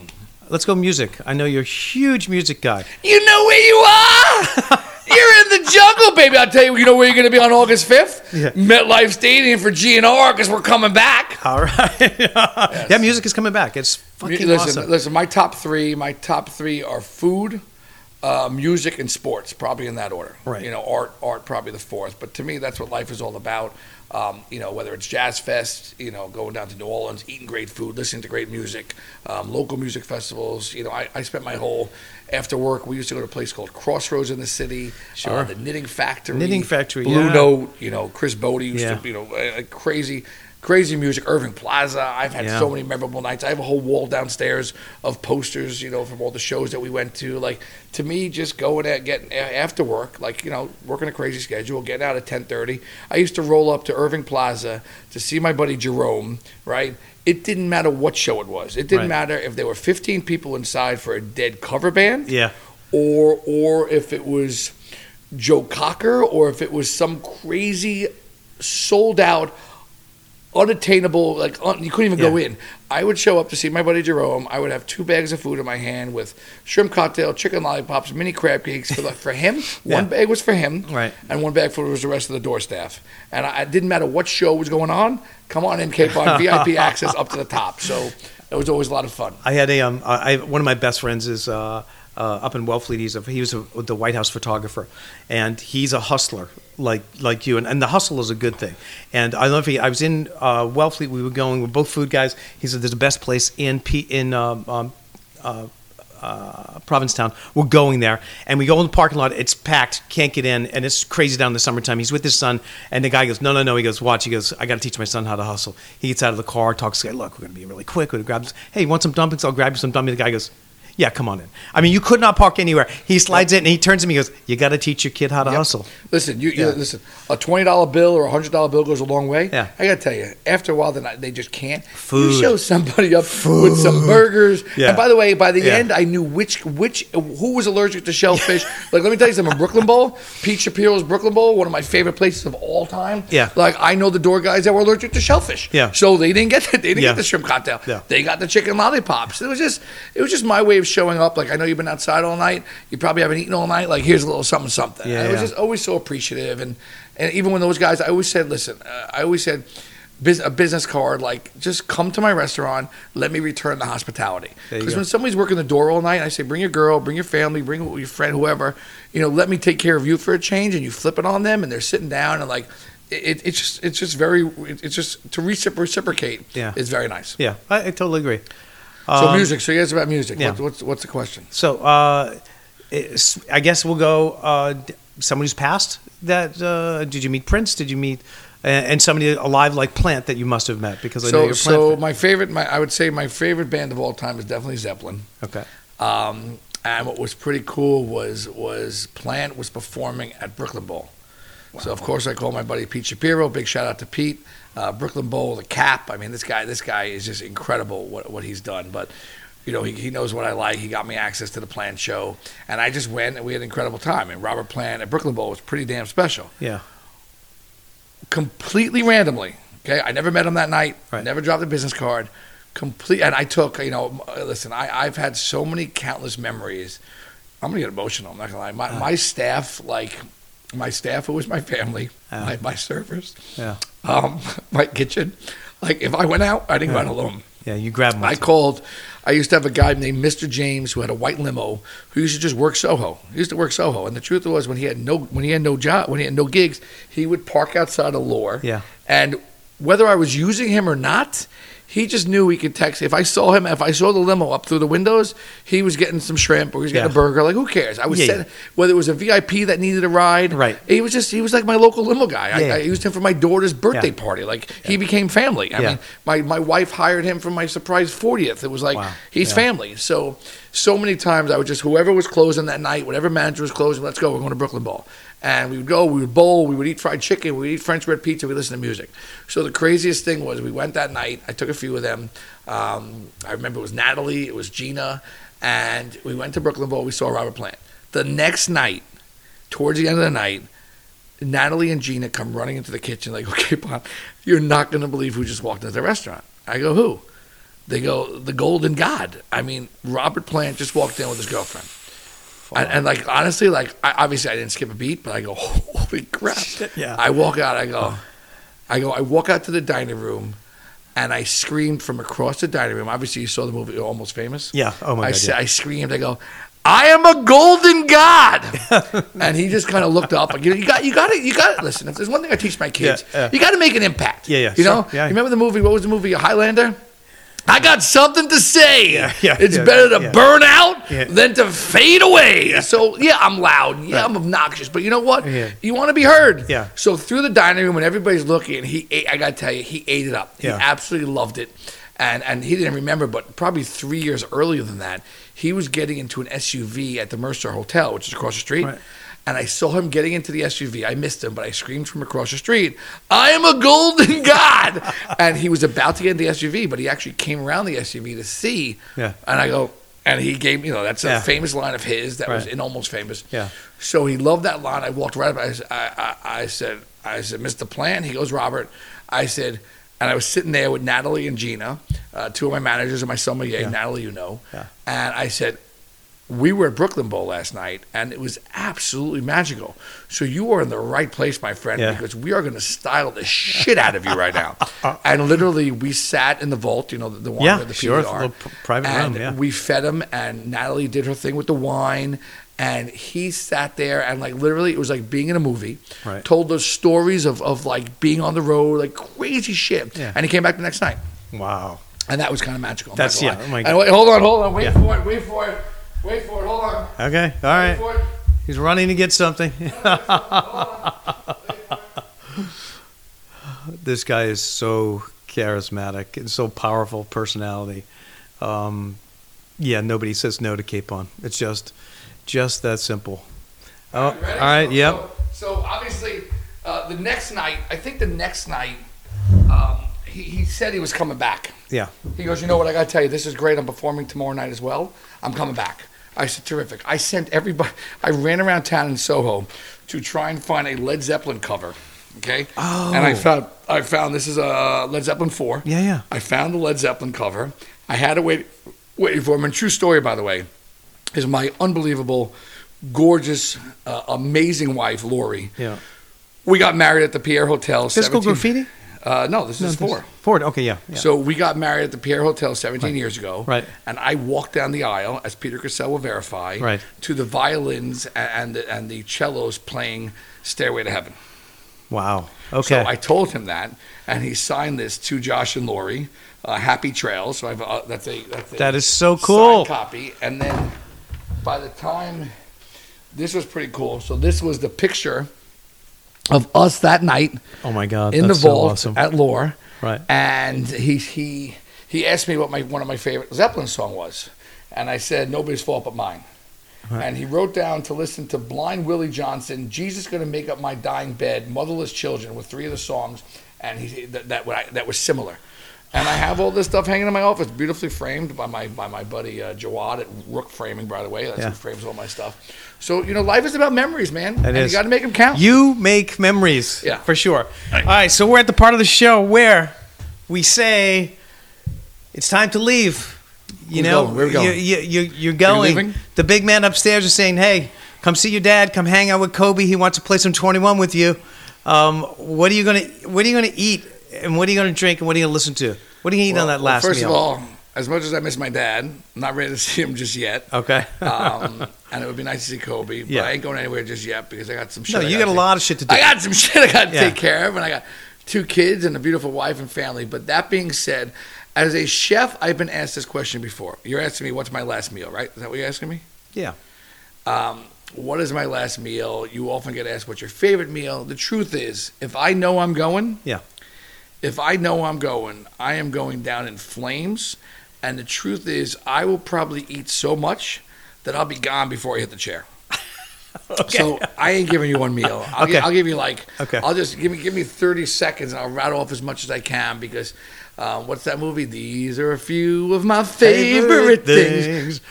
Let's go music. I know you're a huge music guy. you know where you are. You're in the jungle, baby. I'll tell you. You know where you're going to be on August fifth? Yeah. MetLife Stadium for GNR because we're coming back. All right. Yeah, music is coming back. It's fucking listen, awesome. listen. My top three, my top three are food, uh, music, and sports. Probably in that order. Right. You know, art, art, probably the fourth. But to me, that's what life is all about. Um, you know, whether it's Jazz Fest, you know, going down to New Orleans, eating great food, listening to great music, um, local music festivals. You know, I, I spent my whole after work. We used to go to a place called Crossroads in the city. Sure. Uh, the Knitting Factory. Knitting Factory, Blue yeah. Note. You know, Chris Bodie used Yeah. to. You know, uh, uh, crazy. Crazy music, Irving Plaza. I've had Yeah. so many memorable nights. I have a whole wall downstairs of posters, you know, from all the shows that we went to. Like to me, just going at getting after work, like you know, working a crazy schedule, getting out at ten thirty. I used to roll up to Irving Plaza to see my buddy Jerome. Right, it didn't matter what show it was. It didn't Right. matter if there were fifteen people inside for a dead cover band, yeah. or or if it was Joe Cocker, or if it was some crazy sold out unattainable like un, you couldn't even go in. I would show up to see my buddy jerome. I would have two bags of food in my hand with shrimp cocktail chicken lollipops mini crab cakes for, the, for him. One bag was for him Right. and one bag for was the rest of the door staff. And I, it didn't matter what show was going on. Come on in Capon vip access up to the top. So it was always a lot of fun. I had a um, I one of my best friends is uh, uh, up in Wellfleet. He's a, he was a, the White House photographer, and he's a hustler like like you. And, and the hustle is a good thing. And I love. I was in uh, Wellfleet. We were going. We're both food guys. He said there's the best place in P, in um, um, uh, uh, Provincetown. We're going there, and we go in the parking lot. It's packed, can't get in, and it's crazy down in the summertime. He's with his son, and the guy goes, "No, no, no." He goes, "Watch." He goes, "I got to teach my son how to hustle." He gets out of the car, talks to the guy. Look, we're to be really quick. We're to grab. This. Hey, you want some dumplings? I'll grab you some dumplings. The guy goes. Yeah, come on in. I mean, you could not park anywhere. He slides in and he turns to me and he goes, You got to teach your kid how to Yep. hustle. Listen, you, you Yeah. listen. A twenty dollar bill or a hundred dollar bill goes a long way. Yeah. I gotta tell you, after a while, then they just can't. Food. You show somebody up with some burgers. Yeah. And by the way, by the Yeah. end, I knew which which who was allergic to shellfish. like, let me tell you something. Brooklyn Bowl, Pete Shapiro's Brooklyn Bowl, one of my favorite places of all time. Yeah. Like I know the door guys that were allergic to shellfish. Yeah. So they didn't get the, they didn't get the shrimp cocktail. Yeah. They got the chicken lollipops. It was just it was just my way of showing up. Like I know you've been outside all night. You probably haven't eaten all night. Like here's a little something something. Yeah, And it was just always so appreciative and and even when those guys, I always said, listen, uh, I always said. bus- A business card, like just come to my restaurant. Let me return the hospitality. Because when somebody's working the door all night, I say, bring your girl, bring your family, bring your friend, whoever. You know, let me take care of you for a change. And you flip it on them, and they're sitting down, and like, it, it's just, it's just very, it's just to recipro- reciprocate. Yeah. is very nice. Yeah, I, I totally agree. So Um, music. So you guys about music. yeah. What, what's what's the question? So uh, I guess we'll go. Uh, somebody who's passed. That uh, did you meet Prince? Did you meet and, and somebody alive like Plant that you must have met because I know So you're Plant. so fan. my favorite, my I would say my favorite band of all time is definitely Zeppelin. okay. Um, and what was pretty cool was was Plant was performing at Brooklyn Bowl. So of course I called my buddy Pete Shapiro. Big shout out to Pete. Uh, Brooklyn Bowl, the cap. I mean, this guy, this guy is just incredible what what he's done. But you know, he, he knows what I like. He got me access to the Plant show, and I just went and we had an incredible time. And Robert Plant at Brooklyn Bowl was pretty damn special. Yeah. Completely randomly. Okay, I never met him that night. Right. Never dropped a business card. Complete, and I took. You know, listen, I, I've had so many countless memories. I'm gonna get emotional. I'm not gonna lie. My, Uh. my staff, like my staff, who was my family, Uh. my, my servers, Yeah. um, my kitchen. Like if I went out, I didn't go Yeah. out alone. Yeah. You grabbed. them. I called, I used to have a guy named Mr. James who had a white limo who used to just work Soho. He used to work Soho, and the truth was when he had no when he had no job when he had no gigs, he would park outside a Lure. Yeah. And whether I was using him or not, he just knew he could text. If I saw him, if I saw the limo up through the windows, he was getting some shrimp or he was getting Yeah. a burger. Like who cares? I was Yeah, sending, whether it was a VIP that needed a ride. Right. He was just he was like my local limo guy. I, Yeah. I used him for my daughter's birthday Yeah. party. Like he became family. I Yeah. mean, my my wife hired him for my surprise fortieth. It was like Wow. he's Yeah. family. So so many times I would just whoever was closing that night, whatever manager was closing, let's go. We're going to Brooklyn Bowl. And we would go, we would bowl, we would eat fried chicken, we would eat French bread pizza, we listen to music. So the craziest thing was we went that night. I took a few of them. Um, I remember it was Natalie, it was Gina, and we went to Brooklyn Bowl. We saw Robert Plant. The next night, towards the end of the night, Natalie and Gina come running into the kitchen like, okay, Bob, you're not going to believe who just walked into the restaurant. I go, who? They go, the Golden God. I mean, Robert Plant just walked in with his girlfriend. And, and like, honestly, like, I, obviously I didn't skip a beat, but I go, holy crap. Yeah. I walk out, I go, oh. I go, I walk out to the dining room and I screamed from across the dining room. Obviously, you saw the movie Almost Famous. Yeah. Oh my I, god. sa- yeah. I screamed. I go, I am a golden god, and he just kind of looked up. Like, you, know, you got, you got it, you got it. listen. If there's one thing I teach my kids, Yeah, yeah. you got to make an impact. Yeah, yeah, You sure. know, Yeah. you remember the movie? What was the movie? Highlander. I got something to say. Yeah, yeah, it's yeah, better to burn out than to fade away. So yeah, I'm loud. Yeah, I'm obnoxious. But you know what? Yeah. You want to be heard. Yeah. So through the dining room, when everybody's looking, he ate, I got to tell you, he ate it up. He absolutely loved it. And and he didn't remember, but probably three years earlier than that, he was getting into an SUV at the Mercer Hotel, which is across the street. Right. And I saw him getting into the SUV. I missed him, but I screamed from across the street, I am a golden god. and he was about to get in the SUV, but he actually came around the SUV to see. Yeah. And I go, and he gave, you know, that's a Yeah. famous line of his that was in Almost Famous. Yeah. So he loved that line. I walked right up. I, I, I said, I said, Mr. Plant. He goes, Robert. I said, and I was sitting there with Natalie and Gina, uh, two of my managers and my sommelier. Yeah. Natalie, you know. Yeah. And I said, we were at Brooklyn Bowl last night, and it was absolutely magical. So you are in the right place, my friend, Yeah. because we are going to style the shit out of you right now. Uh, uh, and literally, we sat in the vault, you know, the, the one Yeah, where the sure, little p- private and room, yeah. we fed him, and Natalie did her thing with the wine, and he sat there, and like literally, it was like being in a movie. Right. Told those stories of, of like being on the road, like crazy shit. Yeah. And he came back the next night. Wow. And that was kind of magical. I'm That's- yeah, oh my And wait, hold on, hold on. Wait Yeah. for it. Wait for it. Wait for it. Hold on. Okay. All Wait right. for it. He's running to get something. this guy is so charismatic and so powerful personality. Um, yeah, nobody says no to Capon. It's just, just that simple. Oh, all right. So- Yep. So, so obviously, uh, the next night, I think the next night, um, he, he said he was coming back. Yeah. He goes, you know what? I got to tell you, this is great. I'm performing tomorrow night as well. I'm coming back. I said, terrific. I sent everybody. I ran around town in Soho to try and find a Led Zeppelin cover. Okay. Oh. And I found I found this is a Led Zeppelin four. Yeah. Yeah. I found the Led Zeppelin cover. I had to wait, wait for him. And true story, by the way, is my unbelievable, gorgeous, uh, amazing wife, Lori. Yeah. We got married at the Pierre Hotel. Physical 17 graffiti. Uh, no, this is four. Ford. Okay. Yeah. yeah. So we got married at the Pierre Hotel 17 years ago. Right. And I walked down the aisle, as Peter Cassell will verify, Right. to the violins a- and the, and the cellos playing Stairway to Heaven. wow. Okay. So I told him that, and he signed this to Josh and Lori. Uh, Happy Trails. So I've, uh, that's a that's a that is so signed cool. copy. And then by the time this was pretty cool. So this was the picture of us that night Oh my God. in that's the so vault awesome. at Lure. Right. And he he he asked me what my one of my favorite Zeppelin song was, and I said nobody's fault but mine. Right. And he wrote down to listen to Blind Willie Johnson, "Jesus Gonna Make Up My Dying Bed," "Motherless Children" with three of the songs, and he that that, that was similar. And I have all this stuff hanging in my office, beautifully framed by my by my buddy uh, Jawad at Rook Framing, by the way. That's Yeah. who frames all my stuff. So you know, life is about memories, man. It and is. you got to make them count. You make memories. Yeah. For sure. All right. So we're at the part of the show where we say it's time to leave. You Who's know, going? Where we going? You, you, you, you're going. leaving? the big man upstairs is saying, hey, come see your dad. Come hang out with Kobe. He wants to play some 21 with you. Um, what are you going to What are you going to eat? And what are you going to drink? And what are you going to listen to? What are you eat on that last well, first meal? of all, as much as I miss my dad, I'm not ready to see him just yet. Okay. Um, and it would be nice to see Kobe, but Yeah. I ain't going anywhere just yet because I got some shit. no, I you got a take- lot of shit to do. I got some shit I got to Yeah. take care of, and I got two kids and a beautiful wife and family. But that being said, as a chef, I've been asked this question before. You're asking me what's my last meal, right? Is that what you're asking me? yeah. Um, what is my last meal? You often get asked what's your favorite meal. The truth is, if I know I'm going, Yeah. If I know I'm going, I am going down in flames. And the truth is, I will probably eat so much that I'll be gone before I hit the chair. So I ain't giving you one meal. I'll, gi- Okay. I'll give you like, Okay. I'll just give me give me thirty seconds, and I'll rattle off as much as I can because. Uh, what's that movie? These are a few of my favorite, Favorite things.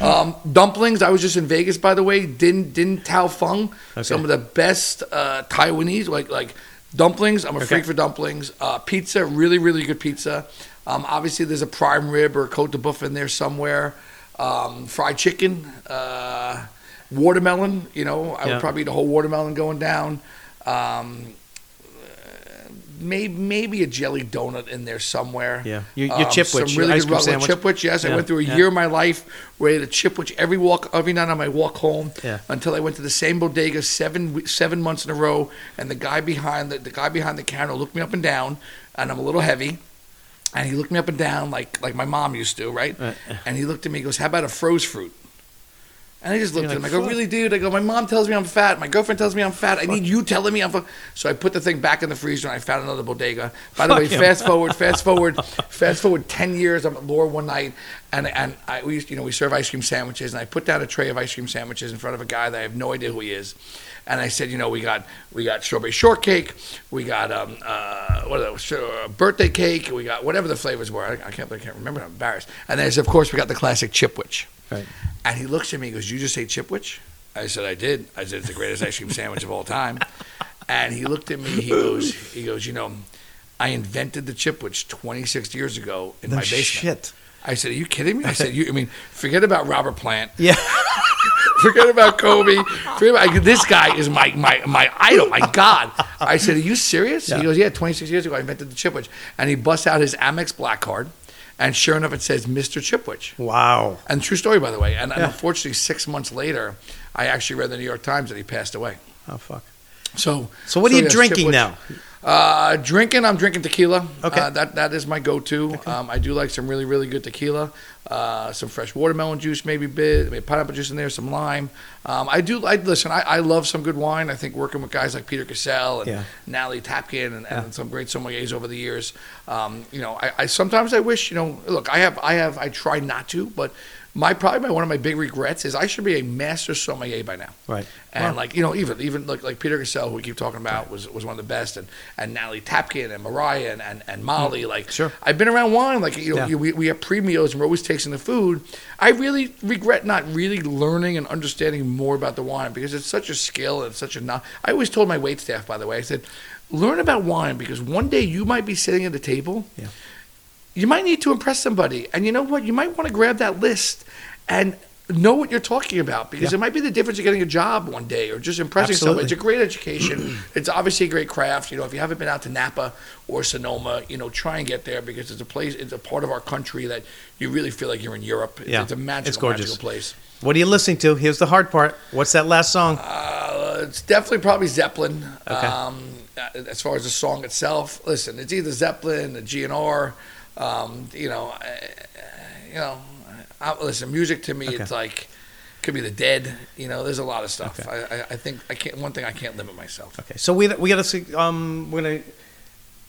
um, dumplings. I was just in Vegas, by the way. Din Din Tai Fung. Some of the best uh, Taiwanese, like like dumplings. I'm a freak for dumplings. Uh, pizza, really really good pizza. Um, obviously, there's a prime rib or a cote de boeuf in there somewhere. Um, fried chicken, uh, watermelon. You know, I Yeah. would probably eat a whole watermelon going down. Um, maybe maybe a jelly donut in there somewhere. Yeah. Your- your Um, Chipwich, some your really ice good cream sandwich. Chipwich, yes. I went through a yeah. year of my life where I ate a Chipwich every walk, every night on my walk home. Yeah. Until I went to the same bodega seven seven months in a row, and the guy behind the, the guy behind the counter looked me up and down, and I'm a little heavy. And he looked me up and down like like my mom used to, right? Right. And he looked at me. He goes, "How about a froze fruit?" And I just looked You're at him. I go. "Really, dude?" I go, "My mom tells me I'm fat. My girlfriend tells me I'm fat. I need you telling me I'm." Fat. So I put the thing back in the freezer and I found another bodega. By the Fuck way, him. fast forward, fast forward, fast forward ten years. I'm at Lure one night, and and I we used, you know we serve ice cream sandwiches, and I put down a tray of ice cream sandwiches in front of a guy that I have no idea who he is, and I said, you know, we got we got strawberry shortcake, we got um uh what are those uh, birthday cake, we got whatever the flavors were. I, I can't I can't remember. I'm embarrassed. And then I said, of course we got the classic chipwich. Right. And he looks at me and goes, You just ate Chipwich? I said, I did. I said, It's the greatest ice cream sandwich of all time. And he looked at me, he goes, he goes, you know, I invented the Chipwich 26 years ago in No my basement. shit. I said, Are you kidding me? I said, you, I mean, forget about Robert Plant. Yeah. Forget about Kobe. Forget about, this guy is my, my, my idol, my God. I said, Are you serious? Yeah. He goes, Yeah, 26 years ago, I invented the Chipwich. And he busts out his Amex Black Card. And sure enough, it says Mr. Chipwich. Wow. And true story, by the way. And, and unfortunately, six months later, I actually read the New York Times that he passed away. Oh fuck. So, So what are you yes, drinking Chipwich. now? Uh, drinking, I'm drinking tequila. Okay. Uh, that that is my go-to. Um, I do like some really really good tequila. Uh, some fresh watermelon juice, maybe bit, maybe pineapple juice in there, some lime. Um, I do. I listen. I, I love some good wine. I think working with guys like Peter Cassell and Yeah. Natalie Tapkin and, and Yeah. some great sommeliers over the years. Um, you know, I, I sometimes I wish. You know, look, I have I have I try not to, but my probably my, one of my big regrets is I should be a master sommelier by now. Right. And Wow. like you know, even even like like Peter Cassell, who we keep talking about, was was one of the best, and and Natalie Tapkin and Mariah and and, and Molly. Like, Mm. Sure. I've been around wine. Like you know, Yeah. you- we we have pre meals and we're always tasting the food. I really regret not really learning and understanding more about the wine because it's such a skill and such a. No- I always told my wait staff, by the way, I said, learn about wine because one day you might be sitting at the table. Yeah. You might need to impress somebody, and you know what? You might want to grab that list and know what you're talking about because Yeah. it might be the difference of getting a job one day or just impressing someone. It's a great education. it's obviously a great craft. You know, if you haven't been out to Napa or Sonoma, you know, try and get there because it's a place, it's a part of our country that you really feel like you're in Europe. It's, Yeah. it's a magical, It's gorgeous. magical place. What are you listening to? Here's the hard part. What's that last song? Uh, it's definitely probably Zeppelin. Okay. Um, uh, as far as the song itself, listen, it's either Zeppelin, the GNR. Um, you know, uh, you know. I, listen, music to me, Okay. it's like could be the Dead. You know, there's a lot of stuff. Okay. I, I, I think I can't. One thing I can't limit myself. Okay, so we we got to um we're gonna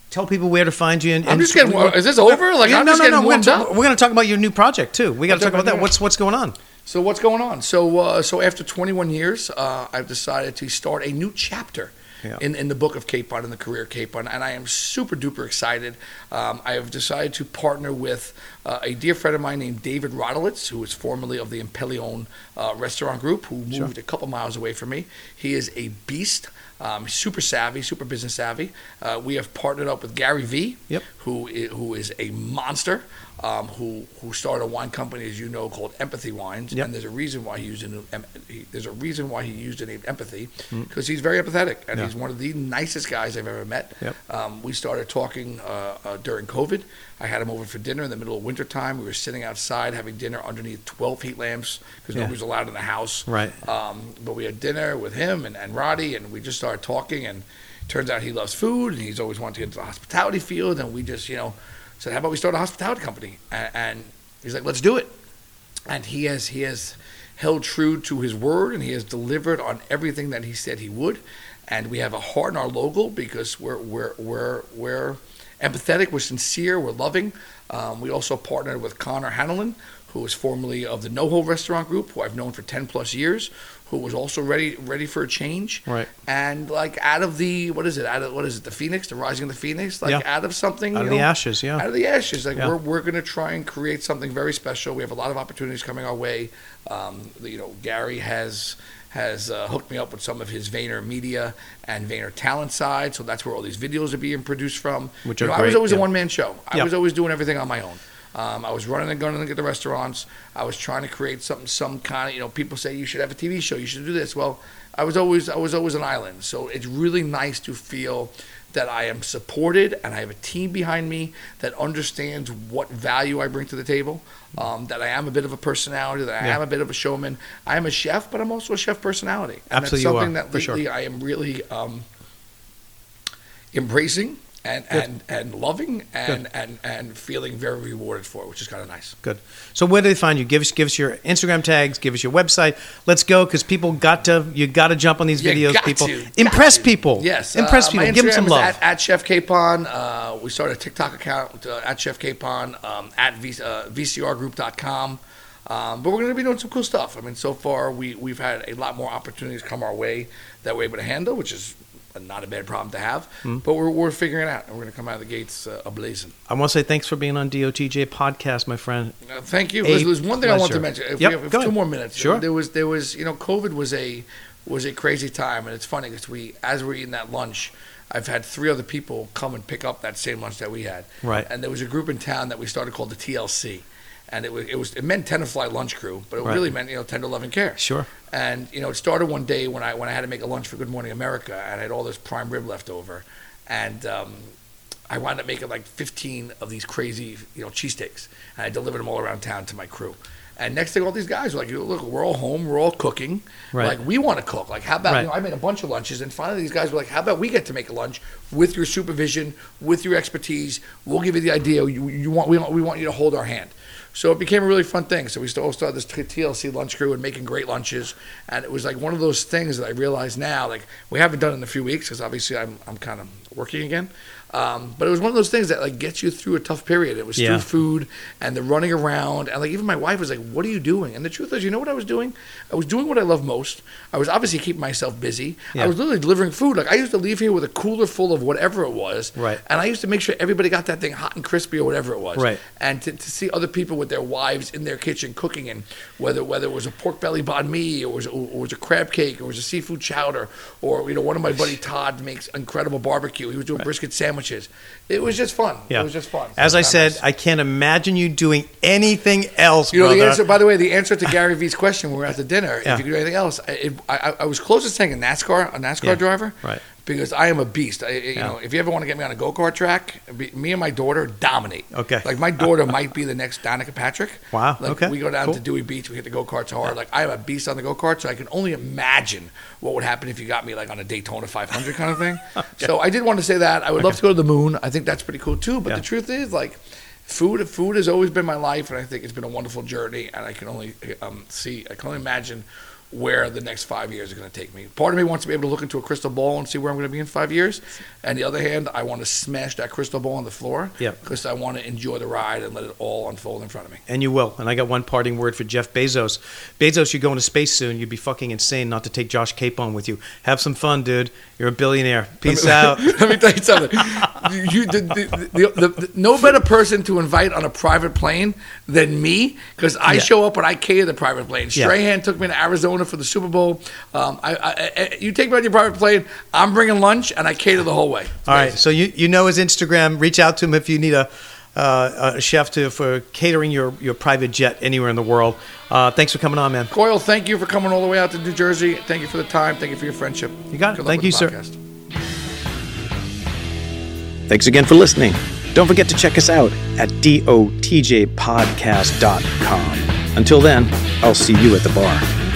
tell people where to find you. And, I'm just getting. Is this over? Like Yeah, I'm no, just no, getting no. We're, up. we're gonna talk about your new project too. We got to talk about talk about that. What's what's going on? So what's going on? So uh, so after 21 years, uh, I've decided to start a new chapter Yeah. in, in the book of Capon, in the career of Capon, and I am super duper excited. Um, I have decided to partner with uh, a dear friend of mine named David Rodolitz, who is formerly of the Impelion uh, Restaurant Group, who moved a couple miles away from me. He is a beast. Um, super savvy, super business savvy. Uh, we have partnered up with Gary Vee, Yep. who who is a monster. um, who who started a wine company, as you know, called Empathy Wines, Yep. and there's a reason why he used the name, em- he, there's a reason why he used the name Empathy Mm. because he's very empathetic and Yeah. he's one of the nicest guys I've ever met. Yep. Um, we started talking uh, uh, during COVID. I had him over for dinner in the middle of winter time. We were sitting outside having dinner underneath 12 heat lamps because Yeah. nobody was allowed in the house. Right. Um, but we had dinner with him and, and Roddy, and we just started talking. And turns out he loves food, and he's always wanted to get into the hospitality field. And we just, you know, said, "How about we start a hospitality company?" And, and he's like, "Let's do it." And he has he has held true to his word, and he has delivered on everything that he said he would. And we have a heart in our logo because we're we're we're we're empathetic, we're sincere, we're loving. Um, we also partnered with Connor Hanlon, who was formerly of the NoHo Restaurant Group, who I've known for ten plus years, who was also ready ready for a change. Right. And like out of the what is it? Out of what is it? The Phoenix, the Rising of the Phoenix. Like Yeah. out of something. Out of the ashes, yeah. Out of the ashes. Like Yeah. we're we're going to try and create something very special. We have a lot of opportunities coming our way. Um, you know, Gary has has uh, hooked me up with some of his Vayner Media and Vayner Talent side, so that's where all these videos are being produced from. Which You are know, I was always yeah. a one man show. I Yeah. was always doing everything on my own. Um, I was running and gunning at the restaurants. I was trying to create something, some kind of, you know, people say you should have a TV show, you should do this. Well, I was always, I was always an island. So it's really nice to feel that I am supported and I have a team behind me that understands what value I bring to the table. Um, that I am a bit of a personality, that I Yeah. am a bit of a showman. I am a chef, but I'm also a chef personality. And Absolutely you that's something are, that for sure. lately I am really um, embracing and, and, and loving and, and, and feeling very rewarded for, it, which is kind of nice. Good. So where do they find you? Give us give us your Instagram tags. Give us your website. Let's go because people got to you got to jump on these You videos. people to, impress people. Yes, impress uh, people. Give them some love. At, at Chef Capon. Uh, we started a TikTok account uh, at Chef Capon um, at v, uh, VCRGroup.com. Um, but we're going to be doing some cool stuff. I mean, so far we we've had a lot more opportunities come our way that we're able to handle, which is not a bad problem to have. Hmm. But we're, we're figuring it out, and we're going to come out of the gates uh, ablazing. I want to say thanks for being on DOTJ podcast, my friend. Uh, thank you. There's, there's one thing I want to mention. If Yep, we have, if two ahead. more minutes. Sure. There was there was you know COVID was a was a crazy time, and it's funny because we as we're eating that lunch. I've had three other people come and pick up that same lunch that we had. Right. And there was a group in town that we started called the TLC. And it was, it was it meant ten to fly lunch crew, but it Right. really meant you know ten to eleven care. Sure. And you know, it started one day when I when I had to make a lunch for Good Morning America, and I had all this prime rib left over, and um, I wound up making like 15 of these crazy you know cheesesteaks, and I delivered them all around town to my crew. And next thing, all these guys were like, "Look, we're all home, we're all cooking. Right. Like we want to cook. Like how about Right. you know, I made a bunch of lunches, and finally these guys were like, "How about we get to make a lunch with your supervision, with your expertise? We'll give you the idea. You, you want we want we want you to hold our hand." So it became a really fun thing. So we still all started this TLC lunch crew and making great lunches, and it was like one of those things that I realize now, like we haven't done in a few weeks because obviously I'm I'm kind of working again. Um, but it was one of those things that like gets you through a tough period. It was Yeah. through food and the running around, and like even my wife was like, "What are you doing?" And the truth is, you know what I was doing? I was doing what I love most. I was obviously keeping myself busy. Yeah. I was literally delivering food. Like I used to leave here with a cooler full of whatever it was, Right. And I used to make sure everybody got that thing hot and crispy or whatever it was, Right. And to, to see other people with their wives in their kitchen cooking, and whether whether it was a pork belly banh mi, or was or was a crab cake, or was a seafood chowder, or you know one of my buddy Todd makes incredible barbecue. He was doing brisket sandwiches. It was just fun. Yeah. It was just fun. As I said. I can't imagine you doing anything else, You know, the answer, by the way, the answer to Gary Vee's question when we were at the dinner, Yeah. if you could do anything else, I, it, I, I was close to saying a NASCAR, a NASCAR Yeah, driver. right. Because I am a beast. I, you Yeah. know, if you ever want to get me on a go kart track, be, me and my daughter dominate. Okay. Like my daughter might be the next Danica Patrick. Wow, Like okay, we go down cool. to Dewey Beach, we hit the go karts hard. Like I am a beast on the go kart, so I can only imagine what would happen if you got me like on a Daytona 500 kind of thing. So I did want to say that. I would love to go to the moon. I think that's pretty cool too. But Yeah. the truth is, like, food food has always been my life, and I think it's been a wonderful journey. And I can only um, see, I can only imagine where the next five years are going to take me. Part of me wants to be able to look into a crystal ball and see where I'm going to be in five years. And the other hand, I want to smash that crystal ball on the floor Yep. because I want to enjoy the ride and let it all unfold in front of me. And you will. And I got one parting word for Jeff Bezos. Bezos, you're going to space soon. You'd be fucking insane not to take Josh Capon with you. Have some fun, dude. You're a billionaire. Peace out. Let me tell you something. You, the, the, the, no better person to invite on a private plane than me because I Yeah. show up when I cater the private plane. Yeah. Strahan took me to Arizona for the Super Bowl. Um, I, I, I, you take me on your private plane, I'm bringing lunch and I cater the whole way. It's All right. amazing. So you, you know his Instagram. Reach out to him if you need a, uh, a chef to for catering your, your private jet anywhere in the world. Uh, thanks for coming on, man. Coyle, thank you for coming all the way out to New Jersey. Thank you for the time. Thank you for your friendship. You got it. Good Thank you, sir. podcast. Thanks again for listening. Don't forget to check us out at dotjpodcast.com. Until then, I'll see you at the bar.